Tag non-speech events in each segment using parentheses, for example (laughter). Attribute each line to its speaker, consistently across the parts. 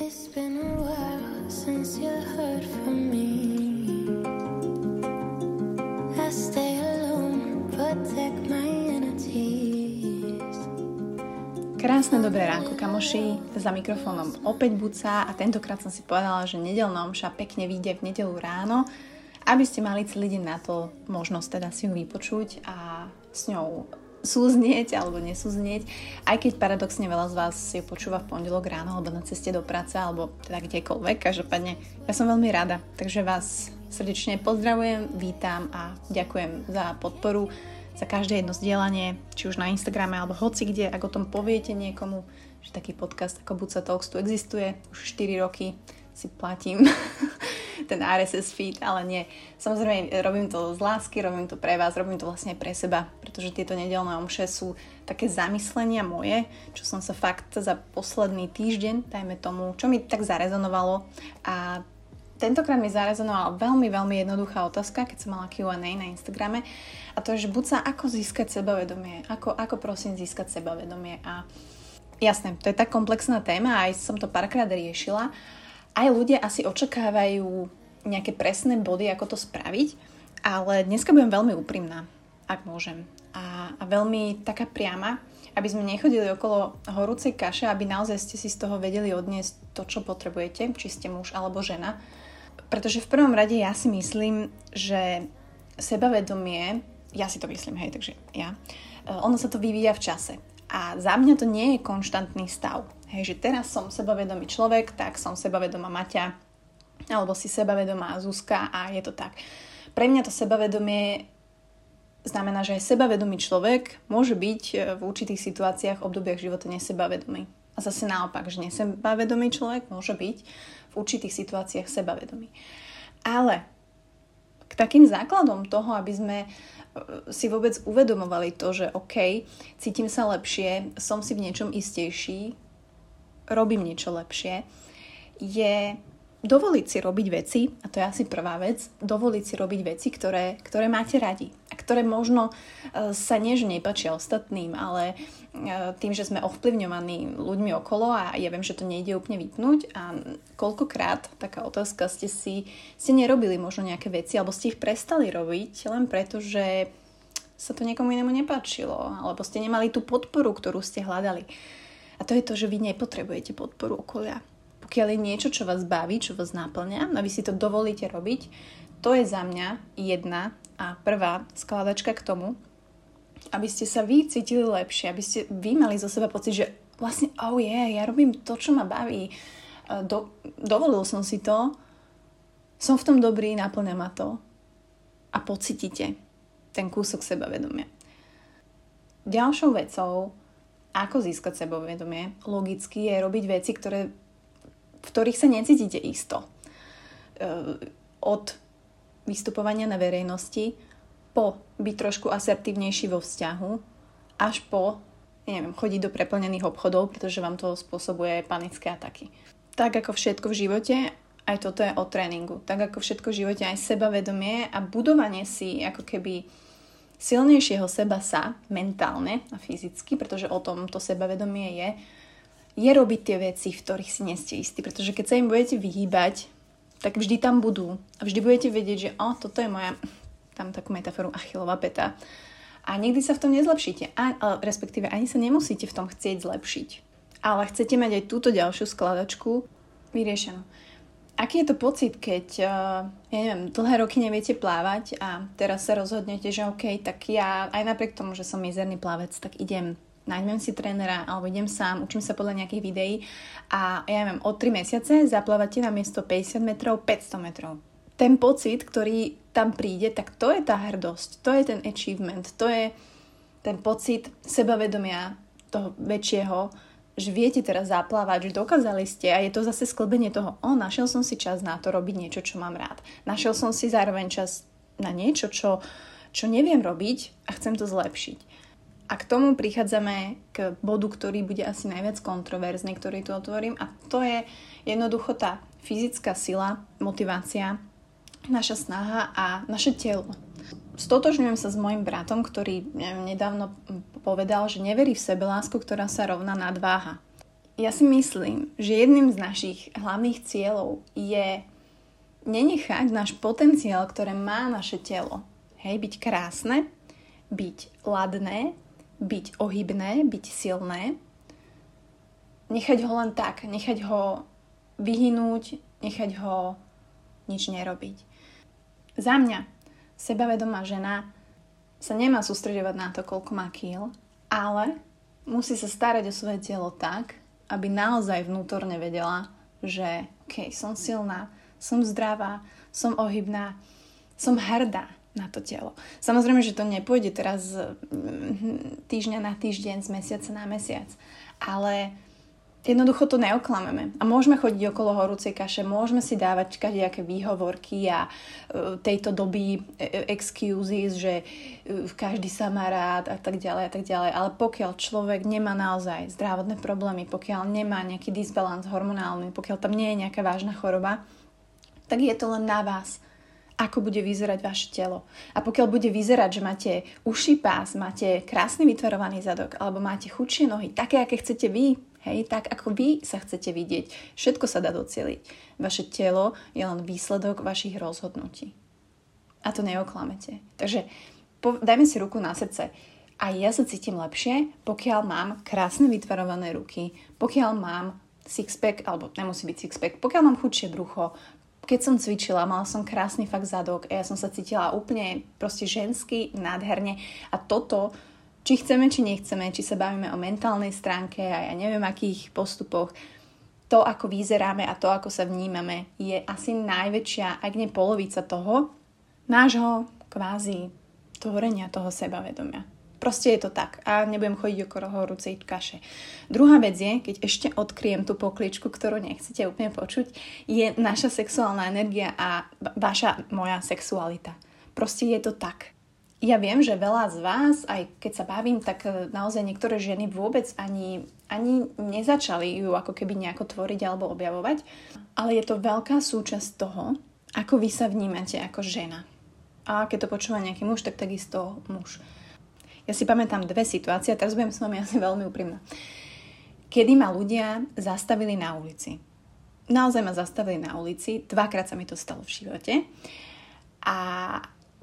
Speaker 1: It's. Krásne dobré ránko, kamoši. Za mikrofónom opäť Buca a tentokrát som si povedala, že nedelná omša pekne vyjde v nedelu ráno, aby ste mali celý deň na to možnosť teda si ju vypočuť a s ňou súznieť alebo nesúznieť, aj keď paradoxne veľa z vás si počúva v pondelok ráno alebo na ceste do práce alebo teda kdekoľvek. Každopádne ja som veľmi rada, takže vás srdečne pozdravujem, vítam a ďakujem za podporu, za každé jedno zdieľanie, či už na Instagrame alebo hoci kde, ak o tom poviete niekomu, že taký podcast ako Buca Talks tu existuje už 4 roky, si platím (laughs) ten RSS feed, ale nie. Samozrejme, robím to z lásky, robím to pre vás, robím to vlastne pre seba, pretože tieto nedelné omše sú také zamyslenia moje, čo som sa fakt za posledný týždeň, dajme tomu, čo mi tak zarezonovalo. A Tentokrát mi zarezonovala veľmi, veľmi jednoduchá otázka, keď som mala Q&A na Instagrame a to je, že buď sa ako získať sebavedomie, ako, ako prosím získať sebavedomie. A jasné, to je tak komplexná téma a aj som to párkrát riešila. Aj ľudia asi očakávajú nejaké presné body, ako to spraviť, ale dneska budem veľmi úprimná, ak môžem. A, a veľmi taká priama, aby sme nechodili okolo horúcej kaše, aby naozaj ste si z toho vedeli odniesť to, čo potrebujete, či ste muž alebo žena. Pretože v prvom rade ja si myslím, že sebavedomie, ja si to myslím, hej, takže ja, e, ono sa to vyvíja v čase. A za mňa to nie je konštantný stav. Hej, že teraz som sebavedomý človek, tak som sebavedomá Maťa, alebo si sebavedomá Zuzka a je to tak. Pre mňa to sebavedomie znamená, že aj sebavedomý človek môže byť e, v určitých situáciách, obdobiach života nesebavedomý. A zase naopak, že nesebavedomý človek môže byť v určitých situáciách sebavedomý. Ale k takým základom toho, aby sme e, si vôbec uvedomovali to, že OK, cítim sa lepšie, som si v niečom istejší, robím niečo lepšie, je dovoliť si robiť veci, a to je asi prvá vec, dovoliť si robiť veci, ktoré, ktoré máte radi a ktoré možno e, sa nie, nepačia ostatným, ale e, tým, že sme ovplyvňovaní ľuďmi okolo a ja viem, že to nejde úplne vypnúť a koľkokrát, taká otázka, ste si ste nerobili možno nejaké veci alebo ste ich prestali robiť len preto, že sa to niekomu inému nepáčilo alebo ste nemali tú podporu, ktorú ste hľadali. A to je to, že vy nepotrebujete podporu okolia. Pokiaľ je niečo, čo vás baví, čo vás náplňa a vy si to dovolíte robiť, to je za mňa jedna a prvá skladačka k tomu, aby ste sa vy cítili lepšie, aby ste vy mali zo seba pocit, že vlastne, oh yeah, ja robím to, čo ma baví, Do, dovolil som si to, som v tom dobrý, naplňa ma to a pocítite ten kúsok sebavedomia. Ďalšou vecou ako získať sebavedomie? Logicky je robiť veci, ktoré, v ktorých sa necítite isto. E, od vystupovania na verejnosti po byť trošku asertívnejší vo vzťahu až po neviem, chodiť do preplnených obchodov, pretože vám to spôsobuje panické ataky. Tak ako všetko v živote, aj toto je o tréningu. Tak ako všetko v živote, aj sebavedomie a budovanie si ako keby silnejšieho seba sa, mentálne a fyzicky, pretože o tom to sebavedomie je, je robiť tie veci, v ktorých si nie ste istí. Pretože keď sa im budete vyhýbať, tak vždy tam budú. A vždy budete vedieť, že o, toto je moja, tam takú metaforu, achilová peta. A nikdy sa v tom nezlepšíte. A, respektíve ani sa nemusíte v tom chcieť zlepšiť. Ale chcete mať aj túto ďalšiu skladačku vyriešenú. Aký je to pocit, keď, uh, ja neviem, dlhé roky neviete plávať a teraz sa rozhodnete, že OK, tak ja aj napriek tomu, že som mizerný plavec, tak idem, nájdem si trénera alebo idem sám, učím sa podľa nejakých videí a ja neviem, o 3 mesiace zaplávate na miesto 50 metrov 500 metrov. Ten pocit, ktorý tam príde, tak to je tá hrdosť, to je ten achievement, to je ten pocit sebavedomia toho väčšieho, že viete teraz zaplávať, že dokázali ste a je to zase sklbenie toho, o, našiel som si čas na to robiť niečo, čo mám rád. Našiel som si zároveň čas na niečo, čo, čo neviem robiť a chcem to zlepšiť. A k tomu prichádzame k bodu, ktorý bude asi najviac kontroverzný, ktorý tu otvorím a to je jednoducho tá fyzická sila, motivácia, naša snaha a naše telo. Stotožňujem sa s mojim bratom, ktorý nedávno povedal, že neverí v sebe lásku, ktorá sa rovná nadváha. ja si myslím, že jedným z našich hlavných cieľov je nenechať náš potenciál, ktoré má naše telo, hej, byť krásne, byť ladné, byť ohybné, byť silné, nechať ho len tak, nechať ho vyhnúť, nechať ho nič nerobiť. Za mňa sebavedomá žena sa nemá sústredovať na to, koľko má kýl, ale musí sa starať o svoje telo tak, aby naozaj vnútorne vedela, že OK, som silná, som zdravá, som ohybná, som hrdá na to telo. Samozrejme, že to nepôjde teraz mm, týždňa na týždeň, z mesiaca na mesiac, ale jednoducho to neoklameme. A môžeme chodiť okolo horúcej kaše, môžeme si dávať kadejaké výhovorky a uh, tejto doby uh, excuses, že každý sa má rád a tak ďalej a tak ďalej. Ale pokiaľ človek nemá naozaj zdravotné problémy, pokiaľ nemá nejaký disbalans hormonálny, pokiaľ tam nie je nejaká vážna choroba, tak je to len na vás ako bude vyzerať vaše telo. A pokiaľ bude vyzerať, že máte uší pás, máte krásny vytvarovaný zadok, alebo máte chudšie nohy, také, aké chcete vy, Hej, tak ako vy sa chcete vidieť. Všetko sa dá docieliť. Vaše telo je len výsledok vašich rozhodnutí. A to neoklamete. Takže po, dajme si ruku na srdce. A ja sa cítim lepšie, pokiaľ mám krásne vytvarované ruky, pokiaľ mám sixpack, alebo nemusí byť sixpack, pokiaľ mám chudšie brucho, keď som cvičila, mala som krásny fakt zadok a ja som sa cítila úplne proste žensky, nádherne a toto či chceme, či nechceme, či sa bavíme o mentálnej stránke a ja neviem akých postupoch, to, ako vyzeráme a to, ako sa vnímame, je asi najväčšia, ak nie polovica toho, nášho kvázi tvorenia toho sebavedomia. Proste je to tak a nebudem chodiť okolo horúcej kaše. Druhá vec je, keď ešte odkriem tú pokličku, ktorú nechcete úplne počuť, je naša sexuálna energia a vaša moja sexualita. Proste je to tak ja viem, že veľa z vás, aj keď sa bavím, tak e, naozaj niektoré ženy vôbec ani, ani nezačali ju ako keby nejako tvoriť alebo objavovať, ale je to veľká súčasť toho, ako vy sa vnímate ako žena. A keď to počúva nejaký muž, tak takisto muž. Ja si pamätám dve situácie, a teraz budem s vami asi veľmi úprimná. Kedy ma ľudia zastavili na ulici. Naozaj ma zastavili na ulici, dvakrát sa mi to stalo v živote. A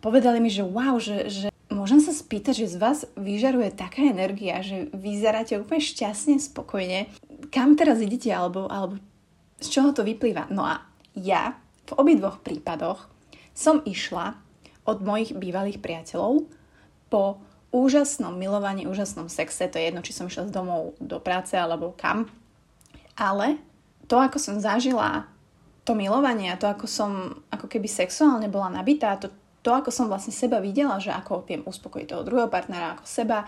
Speaker 1: povedali mi, že wow, že, že môžem sa spýtať, že z vás vyžaruje taká energia, že vyzeráte úplne šťastne, spokojne. Kam teraz idete, alebo, alebo z čoho to vyplýva? No a ja v obidvoch prípadoch som išla od mojich bývalých priateľov po úžasnom milovaní, úžasnom sexe, to je jedno, či som išla z domov do práce alebo kam, ale to, ako som zažila to milovanie a to, ako som ako keby sexuálne bola nabitá, to, to, ako som vlastne seba videla, že ako viem uspokojiť toho druhého partnera, ako seba,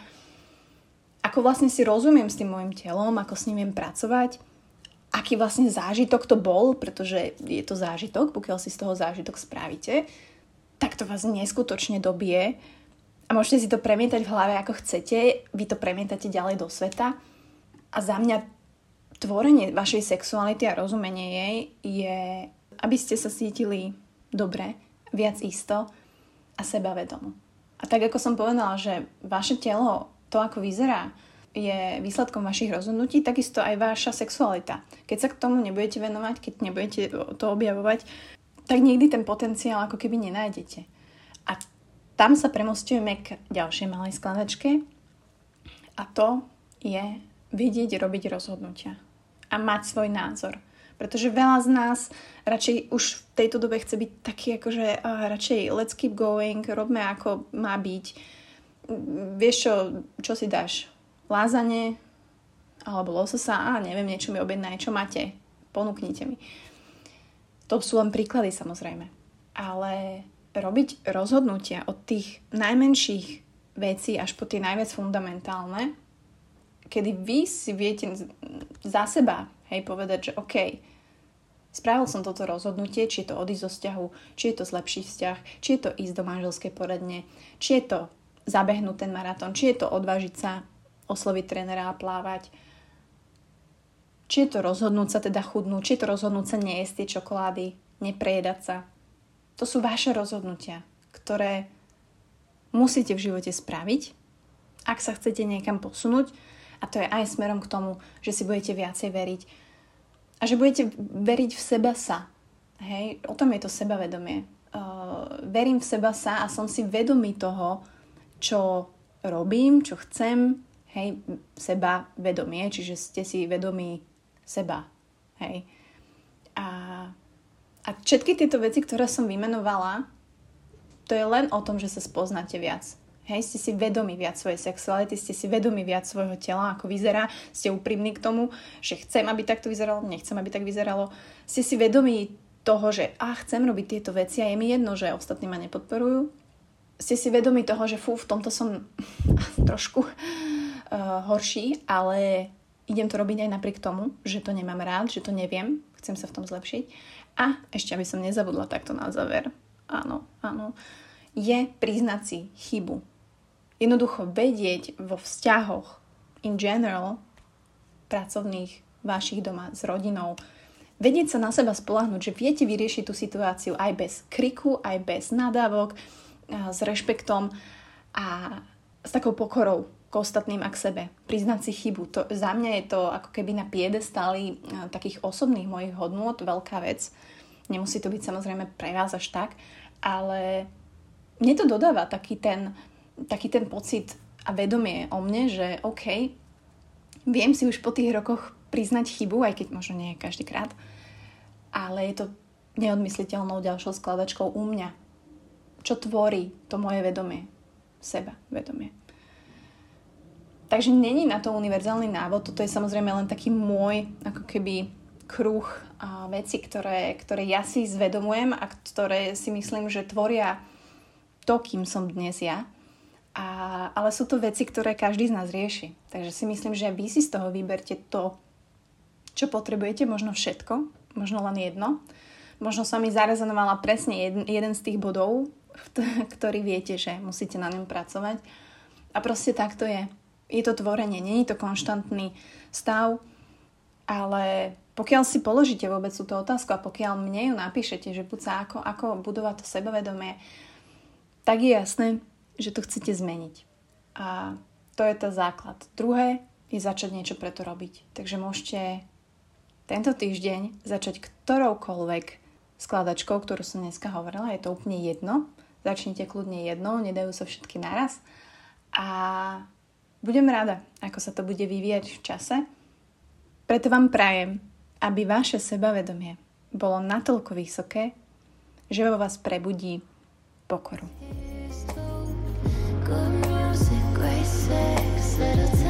Speaker 1: ako vlastne si rozumiem s tým môjim telom, ako s ním viem pracovať, aký vlastne zážitok to bol, pretože je to zážitok, pokiaľ si z toho zážitok spravíte, tak to vás neskutočne dobie a môžete si to premietať v hlave ako chcete, vy to premietate ďalej do sveta a za mňa tvorenie vašej sexuality a rozumenie jej je, aby ste sa cítili dobre, viac isto a sebavedomo. A tak ako som povedala, že vaše telo, to ako vyzerá, je výsledkom vašich rozhodnutí, takisto aj vaša sexualita. Keď sa k tomu nebudete venovať, keď nebudete to objavovať, tak nikdy ten potenciál ako keby nenájdete. A tam sa premostujeme k ďalšej malej skladačke a to je vidieť, robiť rozhodnutia a mať svoj názor. Pretože veľa z nás radšej už v tejto dobe chce byť taký akože uh, radšej let's keep going, robme ako má byť. Vieš čo, čo si dáš? Lázanie? Alebo lososa? A neviem, niečo mi objednaj, čo máte? Ponúknite mi. To sú len príklady samozrejme. Ale robiť rozhodnutia od tých najmenších vecí až po tie najviac fundamentálne, kedy vy si viete za seba hej, povedať, že OK, Spravil som toto rozhodnutie, či je to odísť zo vzťahu, či je to zlepšiť vzťah, či je to ísť do manželskej poradne, či je to zabehnúť ten maratón, či je to odvážiť sa osloviť trénera a plávať, či je to rozhodnúť sa teda chudnúť, či je to rozhodnúť sa nejesť tie čokolády, neprejedať sa. To sú vaše rozhodnutia, ktoré musíte v živote spraviť, ak sa chcete niekam posunúť A to je aj smerom k tomu, že si budete viacej veriť. A že budete veriť v seba sa. Hej, o tom je to sebavedomie. Uh, verím v seba sa a som si vedomý toho, čo robím, čo chcem, hej, seba vedomie, čiže ste si vedomí seba, hej. A, všetky tieto veci, ktoré som vymenovala, to je len o tom, že sa spoznáte viac. Hej, ste si vedomi viac svojej sexuality, ste si vedomi viac svojho tela, ako vyzerá, ste úprimní k tomu, že chcem, aby takto vyzeralo, nechcem, aby tak vyzeralo. Ste si vedomi toho, že a chcem robiť tieto veci a je mi jedno, že ostatní ma nepodporujú. Ste si vedomi toho, že fú, v tomto som (laughs) trošku uh, horší, ale idem to robiť aj napriek tomu, že to nemám rád, že to neviem, chcem sa v tom zlepšiť. A ešte, aby som nezabudla takto na záver. Áno, áno. Je priznať si chybu jednoducho vedieť vo vzťahoch in general, pracovných, vašich doma, s rodinou, vedieť sa na seba spolahnúť, že viete vyriešiť tú situáciu aj bez kriku, aj bez nadávok, s rešpektom a s takou pokorou k ostatným a k sebe. Priznať si chybu. To, za mňa je to ako keby na piedestali takých osobných mojich hodnôt veľká vec. Nemusí to byť samozrejme pre vás až tak, ale mne to dodáva taký ten, taký ten pocit a vedomie o mne, že OK, viem si už po tých rokoch priznať chybu, aj keď možno nie každý krát, ale je to neodmysliteľnou ďalšou skladačkou u mňa. Čo tvorí to moje vedomie? Seba, vedomie. Takže není na to univerzálny návod, toto je samozrejme len taký môj ako keby kruh a veci, ktoré, ktoré ja si zvedomujem a ktoré si myslím, že tvoria to, kým som dnes ja. A, ale sú to veci, ktoré každý z nás rieši. Takže si myslím, že vy si z toho vyberte to, čo potrebujete, možno všetko, možno len jedno. Možno sa mi zarezonovala presne jeden, jeden z tých bodov, ktorý viete, že musíte na ňom pracovať. A proste tak to je. Je to tvorenie, není to konštantný stav, ale pokiaľ si položíte vôbec túto otázku a pokiaľ mne ju napíšete, že buď ako, ako budovať to sebavedomie, tak je jasné, že to chcete zmeniť. A to je ten základ. Druhé je začať niečo preto robiť. Takže môžete tento týždeň začať ktoroukoľvek skladačkou, ktorú som dneska hovorila. Je to úplne jedno. Začnite kľudne jedno, nedajú sa všetky naraz. A budem rada, ako sa to bude vyvíjať v čase. Preto vám prajem, aby vaše sebavedomie bolo natoľko vysoké, že vo vás prebudí pokoru. Good music, great sex,